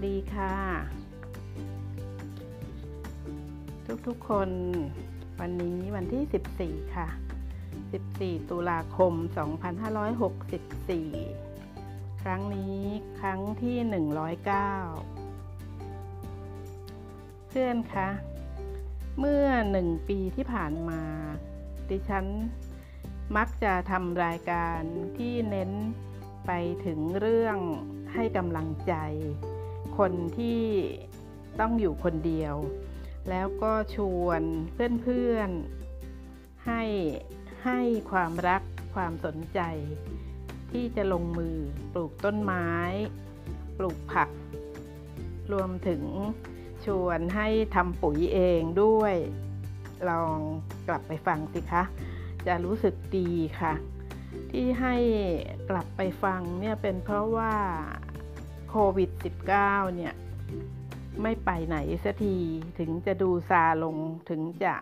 วัสดีค่ะ ทุกๆคนวันนี้วันที่ 14 ค่ะ 14 ตุลาคม 2564 ครั้งนี้ครั้งที่ 109 เพื่อนคะ เมื่อหนึ่งปีที่ผ่านมา ดิฉันมักจะทำรายการที่เน้นไปถึงเรื่องให้กำลังใจ คนที่ต้องอยู่คนเดียว แล้วก็ชวนเพื่อนๆให้ให้ความรักความสนใจ ที่จะลงมือปลูกต้นไม้ ปลูกผัก รวมถึงชวนให้ทำปุ๋ยเองด้วย ลองกลับไปฟังสิคะ จะรู้สึกดีค่ะ ที่ให้กลับไปฟังเนี่ยเป็นเพราะว่า โควิด -19 เนี่ย ไม่ไปไหนสักทีถึงจะดูซาลงถึงจะ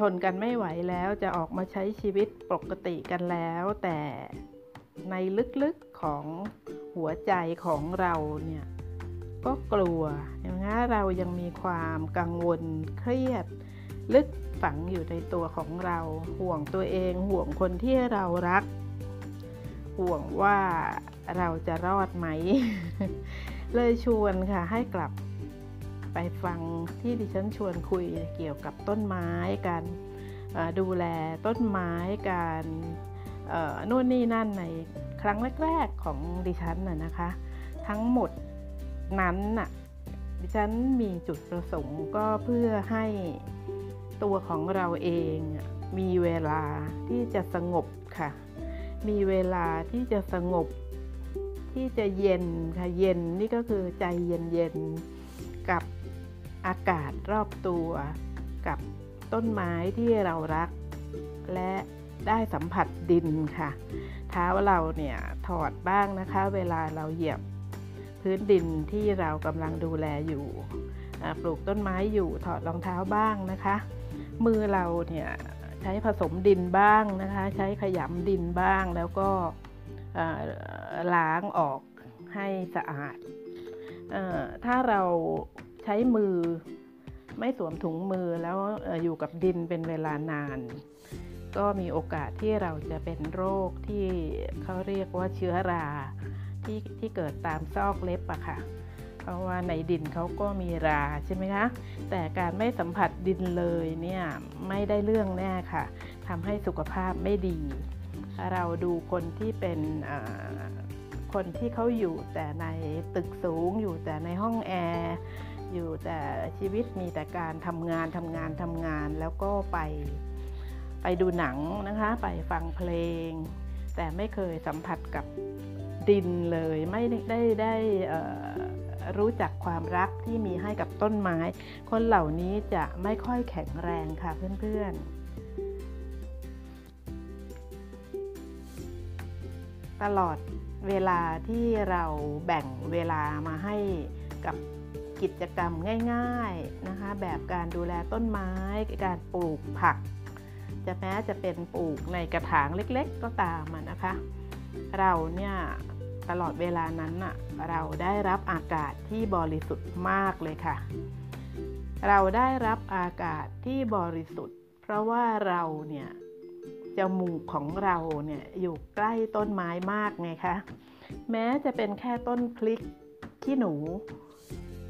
ทนกันไม่ไหวแล้วจะออกมาใช้ชีวิตปกติกันแล้ว แต่ในลึกๆของหัวใจของเราเนี่ย ก็กลัวอย่างนี้เรายังมีความกังวลเครียด ลึกฝังอยู่ในตัวของเราห่วงตัวเองห่วงคนที่เรารัก ห่วงว่า เราจะรอดไหม เลยชวนค่ะให้กลับไปฟังที่ดิฉันชวนคุยเกี่ยวกับต้นไม้การดูแลต้นไม้การนู่นนี่นั่นในครั้งแรกๆของดิฉันน่ะนะคะ ทั้งหมดนั้นน่ะดิฉันมีจุดประสงค์ก็เพื่อให้ตัวของเราเองมีเวลาที่จะสงบค่ะ มีเวลาที่จะสงบ ที่จะเย็นค่ะเย็นนี่ก็คือใจเย็นเย็นกับอากาศรอบตัวกับต้นไม้ที่เรารัก และได้สัมผัสดินค่ะ เท้าเราเนี่ยถอดบ้างนะคะ เวลาเราเหยียบพื้นดินที่เรากำลังดูแลอยู่ปลูกต้นไม้อยู่ถอดรองเท้าบ้างนะคะ มือเราเนี่ยใช้ผสมดินบ้างนะคะ ใช้ขยำดินบ้างแล้วก็ ล้างออกให้สะอาด ถ้าเราใช้มือไม่สวมถุงมือแล้วอยู่กับดินเป็นเวลานาน ก็มีโอกาสที่เราจะเป็นโรคที่เขาเรียกว่าเชื้อราที่ที่เกิดตามซอกเล็บอะค่ะ เพราะว่าในดินเขาก็มีราใช่ไหมคะ แต่การไม่สัมผัสดินเลยเนี่ยไม่ได้เรื่องแน่ค่ะทำให้สุขภาพไม่ดี เราดูคนที่เป็น คนที่เขาอยู่แต่ในตึกสูง อยู่แต่ในห้องแอร์อยู่แต่ชีวิตมีแต่การทำงานทำงานทำงานแล้วก็ไปไปดูหนังนะคะ ไปฟังเพลง แต่ไม่เคยสัมผัสกับดินเลยไม่ได้ได้รู้จักความรักที่มีให้กับต้นไม้ คนเหล่านี้จะไม่ค่อยแข็งแรงค่ะเพื่อนๆ ตลอด เวลาที่เราแบ่งเวลามาให้กับกิจกรรมง่ายๆนะคะ แบบการดูแลต้นไม้ การปลูกผัก จะแม้จะเป็นปลูกในกระถางเล็กๆ ก็ตามนะคะ เราเนี่ยตลอดเวลานั้นอะเราได้รับอากาศที่บริสุทธิ์มากเลยค่ะ เราได้รับอากาศที่บริสุทธิ์ เพราะว่าเราเนี่ย จมูกของเราเนี่ยอยู่ใกล้ต้นไม้มากไงคะ แม้จะเป็นแค่ต้นพลิกขี้หนู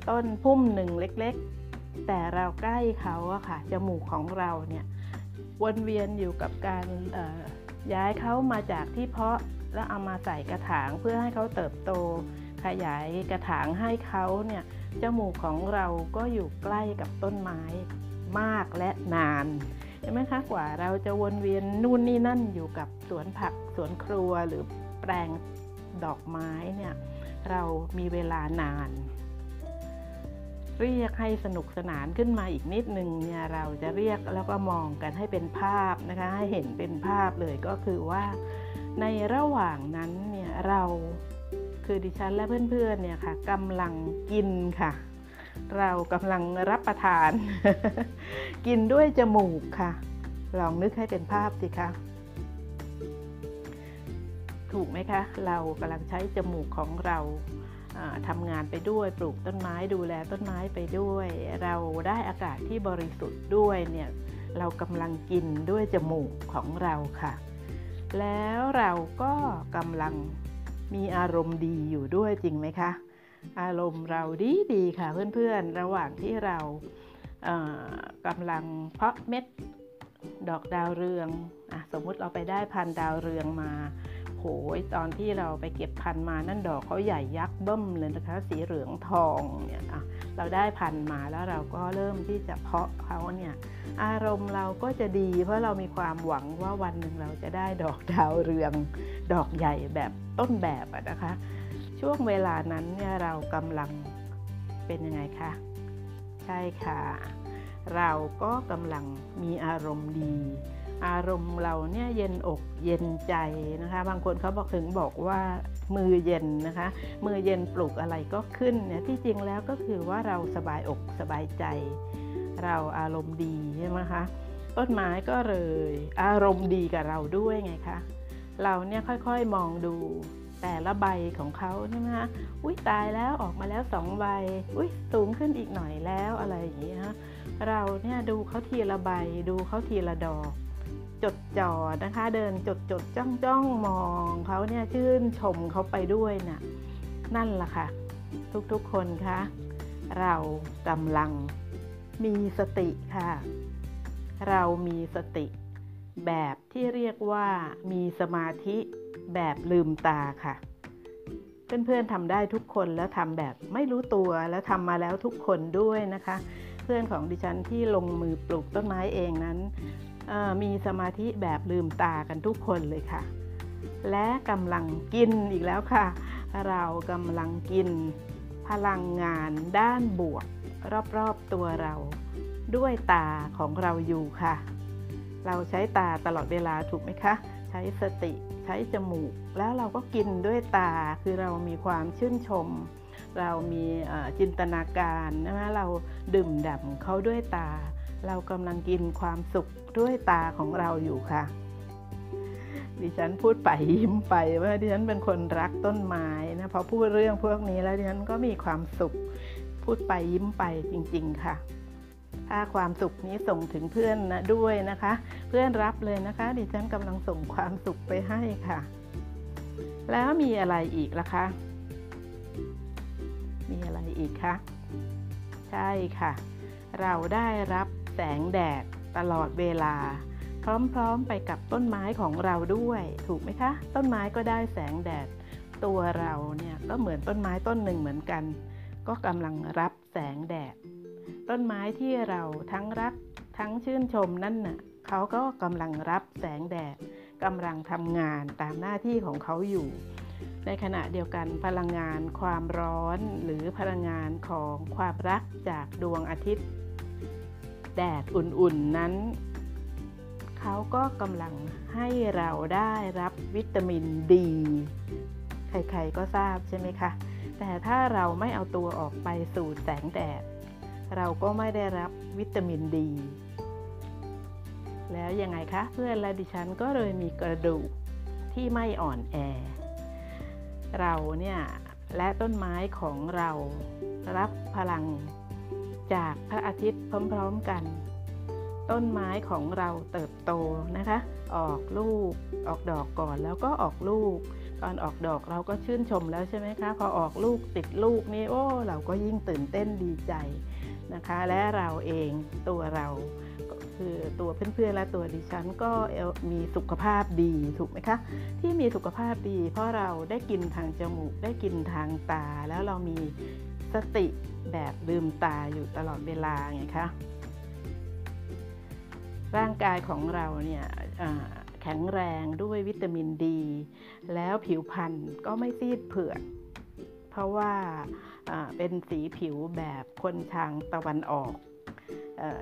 ต้นพุ่มหนึ่งเล็กๆ แต่เราใกล้เขาอะค่ะ จมูกของเราเนี่ยวนเวียนอยู่กับการย้ายเขามาจากที่เพาะแล้วเอามาใส่กระถางเพื่อให้เขาเติบโต ขยายกระถางให้เขาเนี่ยจมูกของเราก็อยู่ใกล้กับต้นไม้มากและนาน ช่ไหมคะกว่าเราจะวนเวียนนู่นนี่นั่นอยู่กับสวนผักสวนครัวหรือแปลงดอกไม้เนี่ยเรามีเวลานาน เรียกให้สนุกสนานขึ้นมาอีกนิดนึงเนี่ยเราจะเรียกแล้วก็มองกันให้เป็นภาพนะคะ ให้เห็นเป็นภาพเลยก็คือว่าในระหว่างนั้นเนี่ยเราคือดิฉันและเพื่อนๆเนี่ยค่ะกำลังกินค่ะ เรากำลังรับประทาน กินด้วยจมูกค่ะ ลองนึกให้เป็นภาพสิคะถูกไหมคะ เรากำลังใช้จมูกของเราทำงานไปด้วยปลูกต้นไม้ดูแลต้นไม้ไปด้วย เราได้อากาศที่บริสุทธิ์ด้วยเนี่ยเรากำลังกินด้วยจมูกของเราค่ะ แล้วเราก็กำลังมีอารมณ์ดีอยู่ด้วยจริงไหมคะ อารมณ์เราดีดีค่ะเพื่อนๆ ระหว่างที่เรากำลังเพาะเม็ดดอกดาวเรืองอสมมุติเราไปได้พันดาวเรืองมาโหยตอนที่เราไปเก็บพันมานั่นดอกเขาใหญ่ยักษ์เบิ้มเลยนะคะ สีเหลืองทองเนี่ยเราได้พันมาแล้วเราก็เริ่มที่จะเพาะเขาเนี่ยอารมณ์เราก็จะดี เพราะเรามีความหวังว่าวันหนึ่งเราจะได้ดอกดาวเรือง ดอกใหญ่แบบต้นแบบนะคะ ช่วงเวลานั้นเนี่ยเรากำลังเป็นยังไงคะใช่ค่ะ เราก็กำลังมีอารมณ์ดี อารมณ์เราเนี่ยเย็นอกเย็นใจนะคะ บางคนเขาบอกถึงบอกว่ามือเย็นนะคะ มือเย็นปลุกอะไรก็ขึ้นเนี่ยที่จริงแล้วก็คือว่าเราสบายอกสบายใจ เราอารมณ์ดีใช่ไหมคะต้นไม้ก็เลย อารมณ์ดีกับเราด้วยไงคะเราเนี่ยค่อยๆมองดู แต่ละใบของเขาใช่ไหมคะอุ้ยตายแล้วออกมาแล้วสองใบ อุ้ยสูงขึ้นอีกหน่อยแล้วอะไรอย่างนี้นะเราเนี่ยดูเขาทีละใบดูเขาทีละดอก จดจ่อนะคะ เดินจดจดจ้องจ้องมองเขาเนี่ยชื่นชมเขาไปด้วยนะ่ะนั่นแหละค่ะ ทุกๆคนคะเรากำลังมีสติค่ะ เรามีสติ แบบที่เรียกว่ามีสมาธิ แบบลืมตาค่ะ เพื่อนๆทำได้ทุกคนแล้วทำแบบไม่รู้ตัวแล้วทำมาแล้วทุกคนด้วยนะคะ เพื่อนของดิฉันที่ลงมือปลูกต้นไม้เองนั้นมีสมาธิแบบลืมตากันทุกคนเลยค่ะ และกำลังกินอีกแล้วค่ะ เรากำลังกินพลังงานด้านบวก รอบๆตัวเรา ด้วยตาของเราอยู่ค่ะ เราใช้ตาตลอดเวลาถูกไหมคะ ช้สติใช้จมูก แล้วเราก็กินด้วยตาคือเรามีความชื่นชม เรามีจินตนาการนะเราดื่มด่ำเขาด้วยตา เรากำลังกินความสุขด้วยตาของเราอยู่ค่ะ ดิฉันพูดไปยิ้มไปว่าดิฉันเป็นคนรักต้นไม้นะพอพูดเรื่องพวกนี้แล้วดิฉันก็มีความสุข พูดไปยิ้มไปจริง ๆ ค่ะ ถ้าความสุขนี้ส่งถึงเพื่อนนะด้วยนะคะ เพื่อนรับเลยนะคะ ดิฉันกำลังส่งความสุขไปให้ค่ะ แล้วมีอะไรอีกล่ะคะ มีอะไรอีกคะใช่ค่ะ เราได้รับแสงแดดตลอดเวลา พร้อมๆไปกับต้นไม้ของเราด้วย ถูกไหมคะ ต้นไม้ก็ได้แสงแดด ตัวเราเนี่ยก็เหมือนต้นไม้ต้นหนึ่งเหมือนกัน ก็กำลังรับแสงแดด ต้นไม้ที่เราทั้งรักทั้งชื่นชมนั่นน่ะเขาก็กำลังรับแสงแดดกำลังทำงานตามหน้าที่ของเขาอยู่ ในขณะเดียวกันพลังงานความร้อนหรือพลังงานของความรักจากดวงอาทิตย์ แดดอุ่นๆนั้น เขาก็กำลังให้เราได้รับวิตามินดี ใครๆก็ทราบใช่ไหมคะ แต่ถ้าเราไม่เอาตัวออกไปสู่แสงแดด เราก็ไม่ได้รับวิตามินดี แล้วยังไงคะ เพื่อนและดิฉันก็เลยมีกระดูกที่ไม่อ่อนแอ เราเนี่ยและต้นไม้ของเรารับพลังจากพระอาทิตย์พร้อมๆกัน ต้นไม้ของเราเติบโตนะคะ ออกลูกออกดอกก่อนแล้วก็ออกลูก ตอนออกดอกเราก็ชื่นชมแล้วใช่ไหมคะ พอออกลูกติดลูกนี่โอ้เราก็ยิ่งตื่นเต้นดีใจ นะคะ และเราเองตัวเราคือตัวเพื่อนๆและตัวดิฉันก็มีสุขภาพดีถูกไหมคะ ที่มีสุขภาพดี เพราะเราได้กินทางจมูก ได้กินทางตา แล้วเรามีสติแบบลืมตาอยู่ตลอดเวลาไงคะร่างกายของเราเนี่ยแข็งแรงด้วยวิตามินดี แล้วผิวพรรณก็ไม่ซีดเผือกเพราะว่า เป็นสีผิวแบบคนทางตะวันออก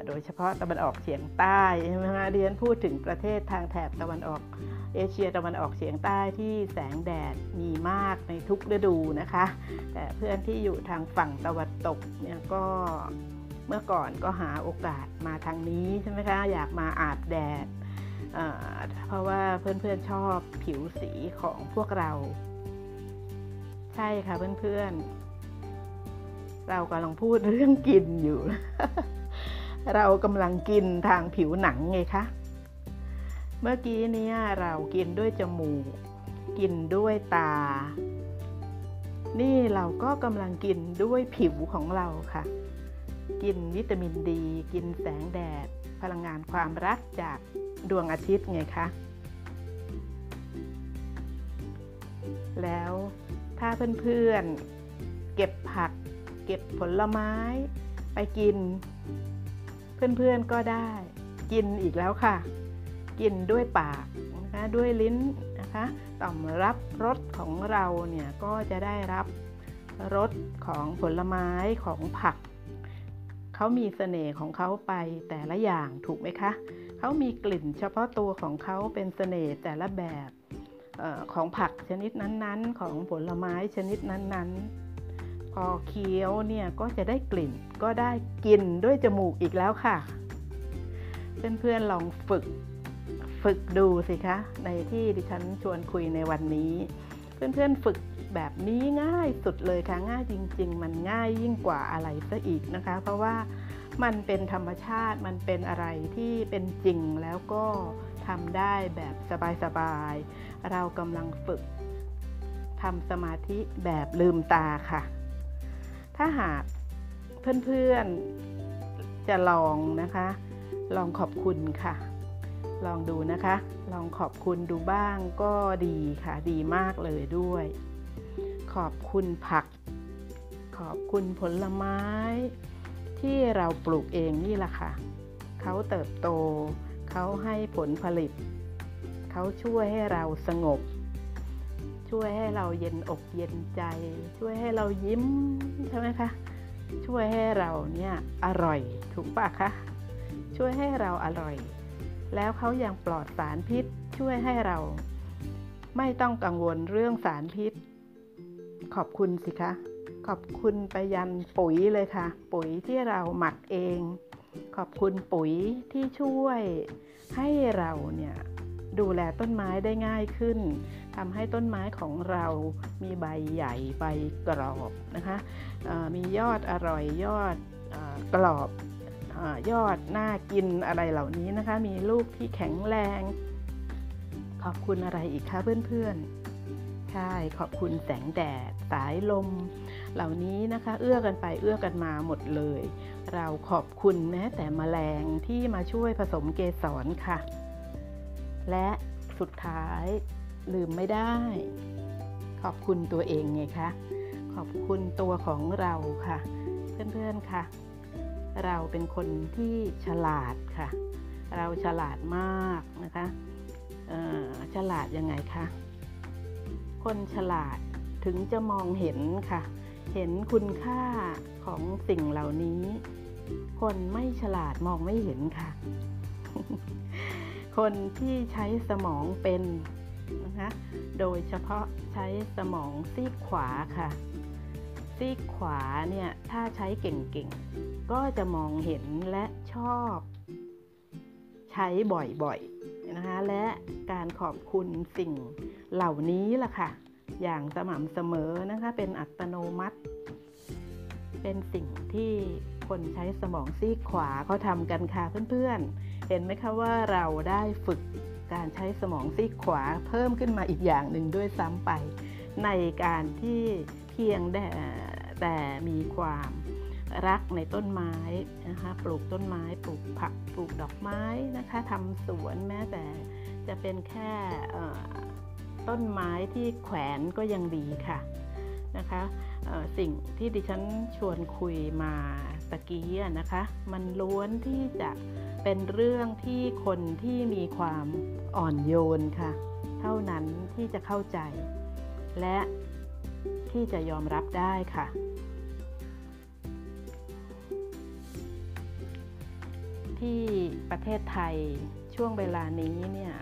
โดยเฉพาะตะวันออกเฉียงใต้ใช่ไหมคะเรียนพูดถึงประเทศทางแถบตะวันออก เอเชียตะวันออกเฉียงใต้ที่แสงแดดมีมากในทุกฤดูนะคะ แต่เพื่อนที่อยู่ทางฝั่งตะวันตกเนี่ยก็เมื่อก่อนก็หาโอกาสมาทางนี้ใช่ไหมคะอยากมาอาบแดดเพราะว่าเพื่อนๆชอบผิวสีของพวกเรา ใช่ค่ะเพื่อนๆ เรากำลังพูดเรื่องกินอยู่ เรากำลังกินทางผิวหนังไงคะ เมื่อกี้เนี้ยเรากินด้วยจมูก กินด้วยตา นี่เราก็กำลังกินด้วยผิวของเราค่ะ กินวิตามินดี กินแสงแดด พลังงานความรักจากดวงอาทิตย์ไงคะแล้วถ้าเพื่อนๆเก็บผัก เก็บผลไม้ ไปกิน เพื่อนๆก็ได้ กินอีกแล้วค่ะ กินด้วยปากนะคะด้วยลิ้นนะคะต่อมรับรสของเราเนี่ยก็จะได้รับรสของผลไม้ของผักเขามีเสน่ห์ของเขาไปแต่ละอย่างถูกไหมคะเขามีกลิ่นเฉพาะตัวของเขาเป็นเสน่ห์แต่ละแบบออของผักชนิดนั้นๆ ของผลไม้ชนิดนั้นๆ พอเคี้ยวเนี่ยก็จะได้กลิ่นก็ได้กินด้วยจมูกอีกแล้วค่ะ เพื่อนๆลองฝึกฝึกดูสิคะ ในที่ดิฉันชวนคุยในวันนี้ เพื่อนๆฝึกแบบนี้ง่ายสุดเลยค่ะง่ายจริง ๆ มันง่ายยิ่งกว่าอะไรซะอีกนะคะ เพราะว่ามันเป็นธรรมชาติมันเป็นอะไรที่เป็นจริงแล้วก็ทำได้แบบสบายๆเรากำลังฝึกทำสมาธิแบบลืมตาค่ะ ถ้าหากเพื่อนๆจะลองนะคะ ลองขอบคุณค่ะ ลองดูนะคะ ลองขอบคุณดูบ้างก็ดีค่ะ ดีมากเลยด้วย ขอบคุณผัก ขอบคุณผลไม้ ที่เราปลูกเองนี่แหละค่ะ เขาเติบโต เขาให้ผลผลิต เขาช่วยให้เราสงบ ช่วยให้เราเย็นอกเย็นใจ ช่วยให้เรายิ้มใช่ไหมคะช่วยให้เราเนี่ยอร่อยถูกปะคะช่วยให้เราอร่อย แล้วเขายังปลอดสารพิษช่วยให้เรา ไม่ต้องกังวลเรื่องสารพิษ ขอบคุณสิคะ ขอบคุณไปยันปุ๋ยเลยค่ะ ปุ๋ยที่เราหมักเอง ขอบคุณปุ๋ยที่ช่วยให้เราเนี่ย ดูแลต้นไม้ได้ง่ายขึ้นทำให้ต้นไม้ของเรามีใบใหญ่ใบกรอบนะคะมียอดอร่อยยอดอกรอบอยอดน่ากินอะไรเหล่านี้นะคะ มีลูกที่แข็งแรง ขอบคุณอะไรอีกคะเพื่อนๆ ใช่ ขอบคุณแสงแดดสายลม เหล่านี้นะคะ เอื้อกันไปเอื้อกันมาหมดเลย เราขอบคุณแม้แต่แมลงที่มาช่วยผสมเกสรค่ะ และสุดท้ายลืมไม่ได้ ขอบคุณตัวเองไงคะ ขอบคุณตัวของเราค่ะ เพื่อนๆค่ะ เราเป็นคนที่ฉลาดค่ะ เราฉลาดมากนะคะฉลาดยังไงคะคนฉลาดถึงจะมองเห็นค่ะ เห็นคุณค่าของสิ่งเหล่านี้ คนไม่ฉลาดมองไม่เห็นค่ะ คนที่ใช้สมองเป็นนะคะโดยเฉพาะใช้สมองซีกขวาค่ะ ซีกขวาเนี่ยถ้าใช้เก่งๆ ก็จะมองเห็นและชอบ ใช้บ่อยๆนะคะและการขอบคุณสิ่งเหล่านี้ล่ะค่ะ อย่างสม่ำเสมอนะคะเป็นอัตโนมัติ เป็นสิ่งที่คนใช้สมองซีกขวาเขาทำกันค่ะเพื่อนๆ เห็นไหมคะว่าเราได้ฝึกการใช้สมองซีกขวาเพิ่มขึ้นมาอีกอย่างหนึ่งด้วยซ้ำไป ในการที่เพียงแต่แต่มีความรักในต้นไม้นะคะปลูกต้นไม้ ปลูกผักปลูกดอกไม้นะคะทำสวนแม้แต่จะเป็นแค่ต้นไม้ที่แขวนก็ยังดีค่ะนะคะสิ่งที่ดิฉันชวนคุยมาตะกี้นะคะ มันล้วนที่จะ เป็นเรื่องที่คนที่มีความอ่อนโยนค่ะ เท่านั้นที่จะเข้าใจ และที่จะยอมรับได้ค่ะ ที่ประเทศไทยช่วงเวลานี้เนี่ย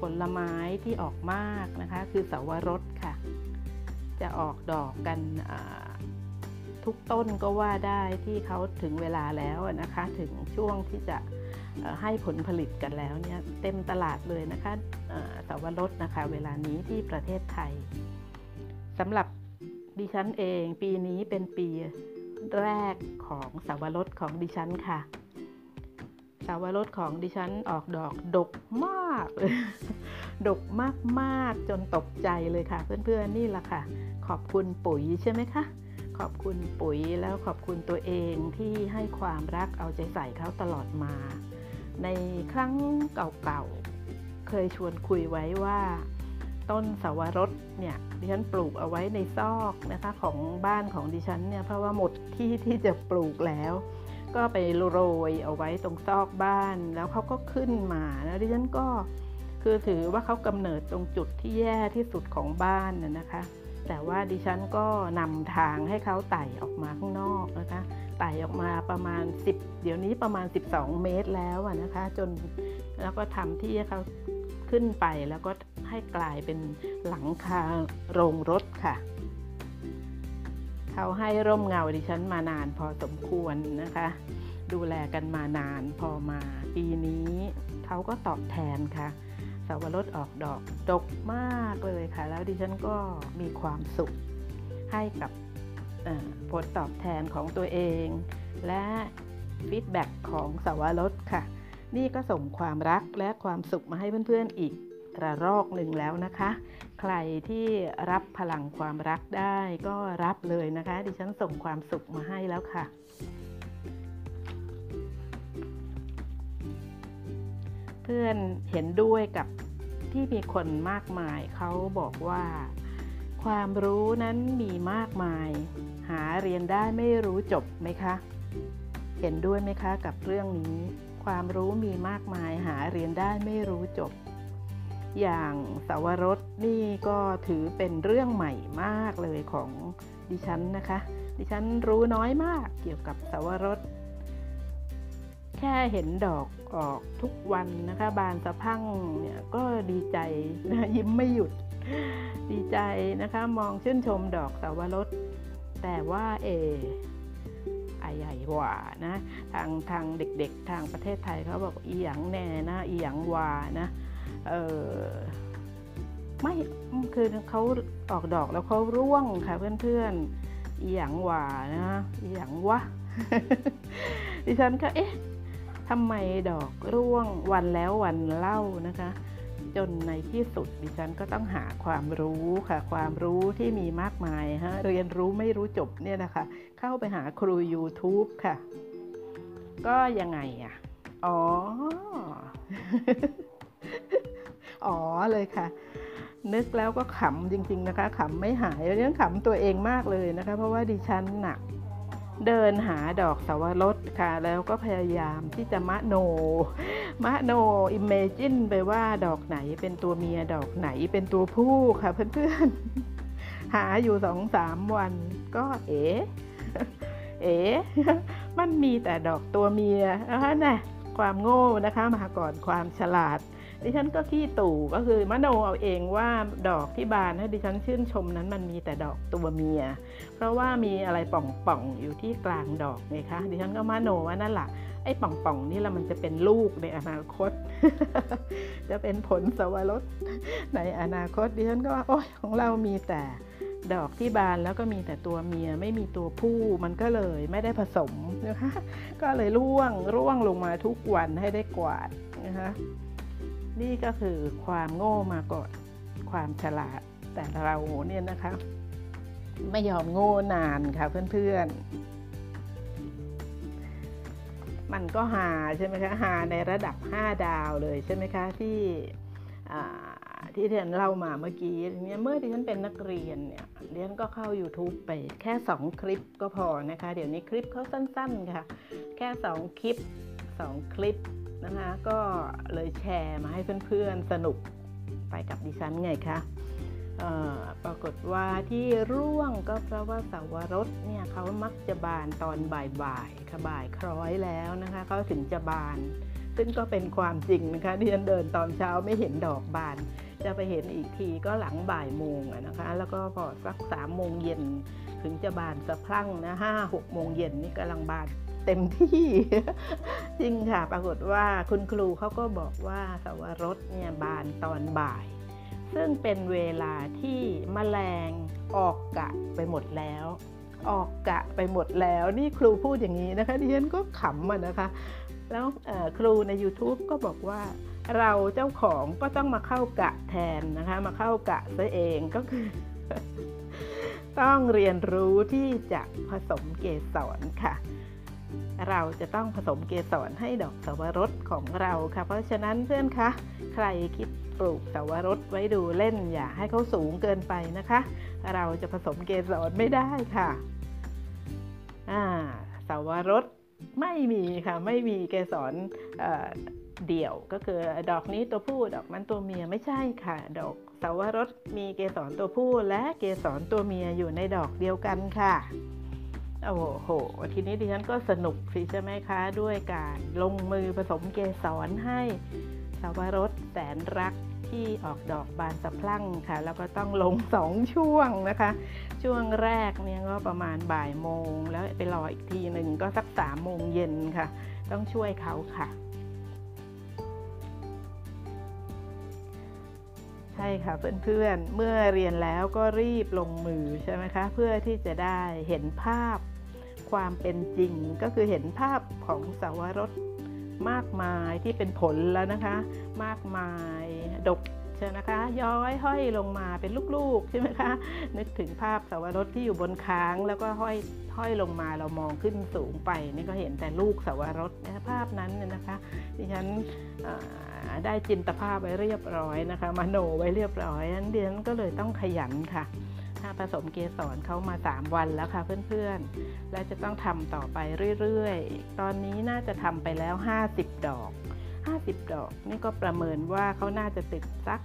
ผลไม้ที่ออกมากนะคะ คือสาวรสค่ะ จะออกดอกกัน ทุกต้นก็ว่าได้ที่เขาถึงเวลาแล้วนะคะ ถึงช่วงที่จะให้ผลผลิตกันแล้วเนี่ยเต็มตลาดเลยนะคะสวรสนะคะ เวลานี้ที่ประเทศไทยสำหรับดิฉันเองปีนี้เป็นปีแรกของสาวรสของดิฉันค่ะ สาวรสของดิฉันออกดอกดกมากเลยดกมากๆจนตกใจเลยค่ะ เพื่อนๆนี่แหละค่ะ ขอบคุณปุ๋ยใช่ไหมคะ ขอบคุณปุ๋ยแล้วขอบคุณตัวเองที่ให้ความรักเอาใจใส่เขาตลอดมา ในครั้งเก่าๆ เคยชวนคุยไว้ว่าต้นสาวรสเนี่ยดิฉันปลูกเอาไว้ในซอกนะคะของบ้านของดิฉันเนี่ยเพราะว่าหมดที่ที่จะปลูกแล้ว ก็ไปโรยเอาไว้ตรงซอกบ้านแล้วเขาก็ขึ้นมาแล้วดิฉันก็คือถือว่าเขากำเนิดตรงจุดที่แย่ที่สุดของบ้านน่ะนะคะ แต่ว่าดิฉันก็นำทางให้เขาไต่ออกมาข้างนอกนะคะไต่ออกมาประมาณ 10 เดี๋ยวนี้ประมาณ 12 เมตรแล้วนะคะ จนแล้วก็ทำที่ให้เขาขึ้นไปแล้วก็ให้กลายเป็นหลังคาโรงรถค่ะ เขาให้ร่มเงาดิฉันมานานพอสมควรนะคะ ดูแลกันมานานพอมาปีนี้ เขาก็ตอบแทนค่ะ สาวรสออกดอกดกมากเลยค่ะ แล้วดิฉันก็มีความสุขให้กับผลตอบแทนของตัวเอง และฟีดแบ็กของสาวรสค่ะ นี่ก็ส่งความรักและความสุขมาให้เพื่อนๆอีกระรอกหนึ่งแล้วนะคะ ใครที่รับพลังความรักได้ก็รับเลยนะคะ ดิฉันส่งความสุขมาให้แล้วค่ะ พื่อนเห็นด้วยกับที่มีคนมากมายเขาบอกว่า ความรู้นั้นมีมากมาย หาเรียนได้ไม่รู้จบไหมคะ เห็นด้วยไหมคะกับเรื่องนี้ ความรู้มีมากมาย หาเรียนได้ไม่รู้จบ อย่างสาวรสนี่ก็ถือเป็นเรื่องใหม่มากเลยของดิฉันนะคะ ดิฉันรู้น้อยมากเกี่ยวกับสาวรส เห็นดอกออกทุกวันนะคะ บานสะพั่งเนี่ยก็ดีใจนะยิ้มไม่หยุดดีใจนะคะ มองชื่นชมดอกสาวรสแต่ว่าเอไอใหญ่หว่านะทางทางเด็กๆ ทางประเทศไทยเขาบอกอีหยังแน่นะอีหยังวานะเออไม่คือเขาออกดอกแล้วเขาร่วงค่ะเพื่อนๆอีหยังวานะอีหยังวะดิฉันก็เอ๊ะ ทำไมดอกร่วงวันแล้ววันเล่านะคะ จนในที่สุดดิฉันก็ต้องหาความรู้ค่ะ ความรู้ที่มีมากมายฮะเรียนรู้ไม่รู้จบเนี่ยนะคะ เข้าไปหาครู YouTube ค่ะ ก็ยังไงอะ อ๋อ อ๋อเลยค่ะนึกแล้วก็ขำจริง ๆ นะคะขำไม่หายเรื่องขำตัวเองมากเลยนะคะ เพราะว่าดิฉันหนัก เดินหาดอกเสาวรสค่ะ แล้วก็พยายามที่จะมโน มโน imagine ไปว่าดอกไหนเป็นตัวเมียดอกไหนเป็นตัวผู้ค่ะเพื่อนๆ หาอยู่สองสามวันก็เอ๋เอ๋มันมีแต่ดอกตัวเมียนะคะนะความโง่นะคะมาก่อนความฉลาด ดิฉันก็ขี้ตู่ก็คือมโนเอาเองว่าดอกที่บานให้ดิฉันชื่นชมนั้นมันมีแต่ดอกตัวเมีย เพราะว่ามีอะไรป่องๆอยู่ที่กลางดอกไงคะดิฉันก็มโนว่านั่นแหละไอ้ป่องๆนี่แหละมันจะเป็นลูกในอนาคต จะเป็นผลสวรสในอนาคตดิฉันก็ว่าโอ้ยของเรามีแต่ดอกที่บานแล้วก็มีแต่ตัวเมียไม่มีตัวผู้มันก็เลยไม่ได้ผสมนะคะ ก็เลยร่วงร่วงลงมาทุกวันให้ได้กวาดนะคะ นี่ก็คือความโง่มาก่อนความฉลาดแต่เราเนี่ยนะคะไม่ยอมโง่นานค่ะเพื่อนๆ มันก็หาใช่ไหมคะหาในระดับ 5 ดาวเลยใช่ไหมคะที่ที่เรียนเล่ามาเมื่อกี้เนี่ยเมื่อที่ฉันเป็นนักเรียนเนี่ยเรียนก็เข้า YouTube ไปแค่ 2 คลิปก็พอนะคะ เดี๋ยวนี้คลิปเขาสั้นๆค่ะ แค่ 2 คลิป 2 คลิป นะคะก็เลยแชร์มาให้เพื่อนๆสนุกไปกับดิฉันไงคะปรากฏว่าที่ร่วงก็เพราะว่าสาวรสเนี่ยเขามักจะบานตอนบ่ายๆค่ะบ่ายคล้อยแล้วนะคะเขาถึงจะบาน ซึ่งก็เป็นความจริงนะคะที่ฉันเดินตอนเช้าไม่เห็นดอกบาน จะไปเห็นอีกทีก็หลังบ่ายโมงนะคะ แล้วก็พอสักสามโมงเย็นถึงจะบานสะพรั่งนะห้าหกโมงเย็นนี่กำลังบาน เต็มที่ จริงค่ะ ปรากฏว่าคุณครูเขาก็บอกว่าสวรสเนี่ยบานตอนบ่าย ซึ่งเป็นเวลาที่มแมลงออกกะไปหมดแล้ว ออกกะไปหมดแล้ว นี่ครูพูดอย่างนี้นะคะดิฉันก็ขำอะนะคะ แล้วครูใน YouTube ก็บอกว่าเราเจ้าของก็ต้องมาเข้ากะแทนนะคะ มาเข้ากะซะเองก็คือ ต้องเรียนรู้ที่จะผสมเกสรค่ะ เราจะต้องผสมเกสรให้ดอกสวรสของเราค่ะ เพราะฉะนั้นเพื่อนคะใครคิดปลูกสวรสไว้ดูเล่นอย่าให้เขาสูงเกินไปนะคะ เราจะผสมเกสรไม่ได้ค่ะอ่าสวรสไม่มีค่ะไม่มีเกสรเดี่ยวก็คือดอกนี้ตัวผู้ดอกนั้นตัวเมียไม่ใช่ค่ะ ดอกสาวรสมีเกสรตัวผู้และเกสรตัวเมียอยู่ในดอกเดียวกันค่ะ โอ้โห ทีนี้ดิฉันก็สนุกสิใช่ไหมคะ ด้วยการลงมือผสมเกสรให้สาวรสแสนรักที่ออกดอกบานสะพรั่งค่ะ แล้วก็ต้องลงสองช่วงนะคะ ช่วงแรกเนี่ยก็ประมาณบ่ายโมง แล้วไปรออีกทีหนึ่งก็สักสามโมงเย็นค่ะ ต้องช่วยเขาค่ะ ใช่ค่ะเพื่อนๆเมื่อเรียนแล้วก็รีบลงมือใช่ไหมคะ เพื่อที่จะได้เห็นภาพ ความเป็นจริง ก็คือเห็นภาพของสาวรสมากมายที่เป็นผลแล้วนะคะ มากมายดกใช่ไหมคะ ย้อยห้อยลงมาเป็นลูกๆใช่ไหมคะ นึกถึงภาพสาวรสที่อยู่บนค้างแล้วก็ห้อยห้อยลงมาเรามองขึ้นสูงไป นี่ก็เห็นแต่ลูกสาวรสนะภาพนั้นนะคะดิฉันได้จินตภาพไว้เรียบร้อยนะคะมาโนไว้เรียบร้อยนั้นเดียนก็เลยต้องขยันค่ะ ถ้าผสมเกสรเขามา 3 วันแล้วค่ะเพื่อนๆ และจะต้องทำต่อไปเรื่อยๆ ตอนนี้น่าจะทำไปแล้ว 50 ดอก 50 ดอก นี่ก็ประเมินว่าเขาน่าจะติดสัก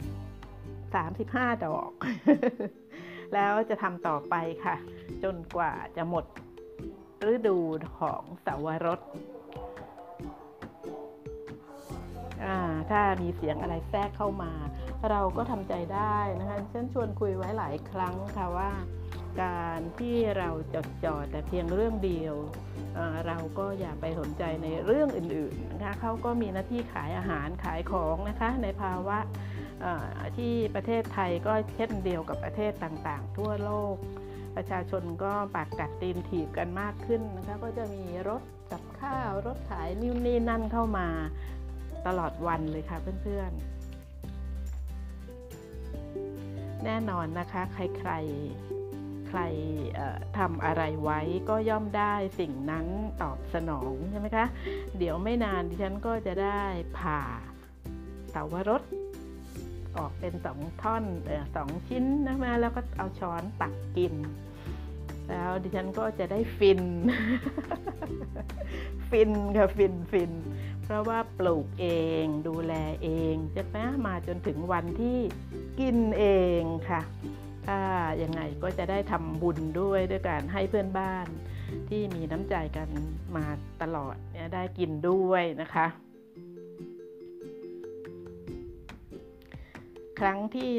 35 ดอก แล้วจะทำต่อไปค่ะ จนกว่าจะหมดฤดูของสาวรส ถ้ามีเสียงอะไรแทรกเข้ามา เราก็ทำใจได้นะคะฉันชวนคุยไว้หลายครั้งค่ะว่า การที่เราจดจ่อแต่เพียงเรื่องเดียว เราก็อย่าไปสนใจในเรื่องอื่นๆนะคะเขาก็มีหน้าที่ขายอาหารขายของนะคะในภาวะที่ประเทศไทยก็เช่นเดียวกับประเทศต่างๆ ทั่วโลก ประชาชนก็ปากกัดตีนถีบกันมากขึ้นนะคะก็จะมีรถกับข้าวรถขายนิ่นี่นั่นเข้ามา ตลอดวันเลยค่ะเพื่อนๆ แน่นอนนะคะใครใครใครทำอะไรไว้ก็ย่อมได้สิ่งนั้นตอบสนองใช่ไหมคะ เดี๋ยวไม่นานดิฉันก็จะได้ผ่าเสาวรสออกเป็นสองท่อนสองชิ้นนะคะแล้วก็เอาช้อนตักกิน แล้วดิฉันก็จะได้ฟิน ฟินค่ะฟินฟิน เพราะว่าปลูกเองดูแลเองจะแม้มาจนถึงวันที่กินเองค่ะ ถ้ายังไงก็จะได้ทำบุญด้วยด้วยการให้เพื่อนบ้านที่มีน้ำใจกันมาตลอดเนี่ยได้กินด้วยนะคะ ครั้งที่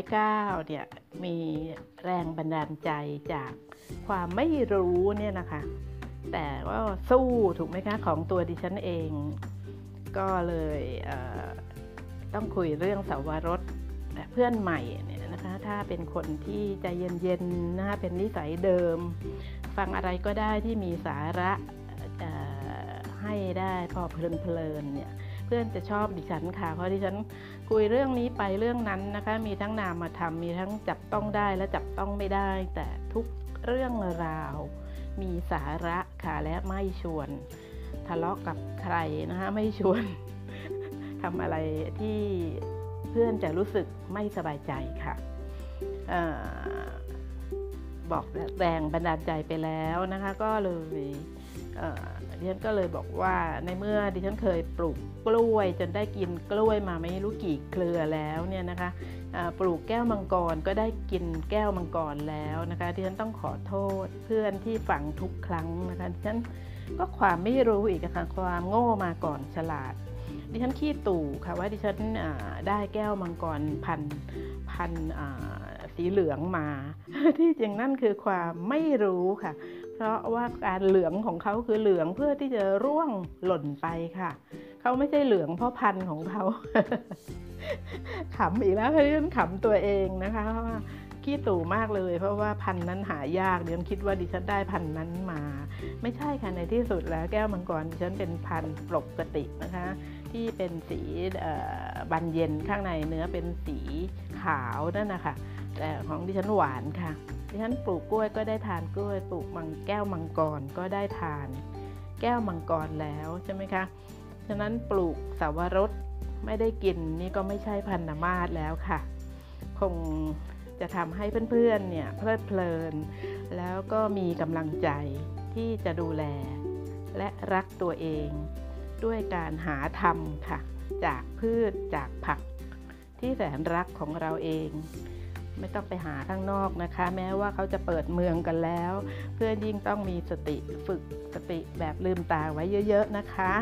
109เนี่ยมีแรงบันดาลใจจาก ความไม่รู้เนี่ยนะคะ แต่ว่าสู้ถูกไหมคะของตัวดิฉันเอง ก็เลยเต้องคุยเรื่องสาวรสเพื่อนใหม่เนี่ยนะคะถ้าเป็นคนที่ใจเย็นๆนะคะเป็นนิสัยเดิม ฟังอะไรก็ได้ที่มีสาระให้ได้พอเพลินๆเนี่ยเพื่อนจะชอบดิฉันค่ะ เพราะดิฉันคุยเรื่องนี้ไปเรื่องนั้นนะคะ มีทั้งนามธรรมมีทั้งจับต้องได้และจับต้องไม่ได้ แต่ทุก เรื่องราว มีสาระค่ะและไม่ชวน ทะเลาะกับใครนะคะไม่ชวนทำอะไรที่เพื่อนจะรู้สึกไม่สบายใจค่ะอบอกแรงบันดาลใจไปแล้วนะคะ ก็เลยดิฉันก็เลยบอกว่าในเมื่อดิฉันเคยปลูกกล้วยจนได้กินกล้วยมาไม่รู้กี่เครือแล้วเนี่ยนะคะ ปลูกแก้วมังกรก็ได้กินแก้วมังกรแล้วนะคะดิฉันต้องขอโทษเพื่อนที่ฝังทุกครั้งนะคะดิฉันก็ความไม่รู้อีกค่ะความโง่มาก่อนฉลาด ดิฉันขี้ตู่ค่ะว่าดิฉันได้แก้วมังกรพันพันสีเหลืองมา ที่จริงนั่นคือความไม่รู้ค่ะ เพราะว่าการเหลืองของเขาคือเหลืองเพื่อที่จะร่วงหล่นไปค่ะ เขาไม่ใช่เหลืองเพราะพันของเขาขำอีกแล้วเพื่อนขำตัวเองนะคะว่าขี้ตู่มากเลย เพราะว่าพันธุ์นั้นหายากเดี๋ยวคิดว่าดิฉันได้พันธุ์นั้นมา ไม่ใช่ค่ะในที่สุดแล้วแก้วมังกรดิฉันเป็นพันธุ์ปกตินะคะ ที่เป็นสีบานเย็นข้างในเนื้อเป็นสีขาวนั่นนะคะ แต่ของดิฉันหวานค่ะ ดิฉันปลูกกล้วยก็ได้ทานกล้วย ปลูกมังแก้วมังกรก็ได้ทาน แก้วมังกรแล้วใช่ไหมคะ ฉะนั้นปลูกสาวรสไม่ได้กินนี่ก็ไม่ใช่พันธมาศแล้วค่ะ คงจะทำให้เพื่อนๆเนี่ยเพลิดเพลิน แล้วก็มีกำลังใจที่จะดูแล และรักตัวเอง ด้วยการหาธรรมค่ะ จากพืชจากผักที่แสนรักของเราเอง ไม่ต้องไปหาข้างนอกนะคะ แม้ว่าเขาจะเปิดเมืองกันแล้ว เพื่อนยิ่งต้องมีสติฝึกสติแบบลืมตาไว้เยอะๆนะคะ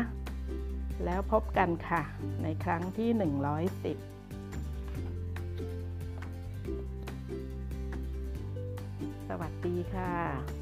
แล้วพบกันค่ะ ในครั้งที่ 110สวัสดีค่ะ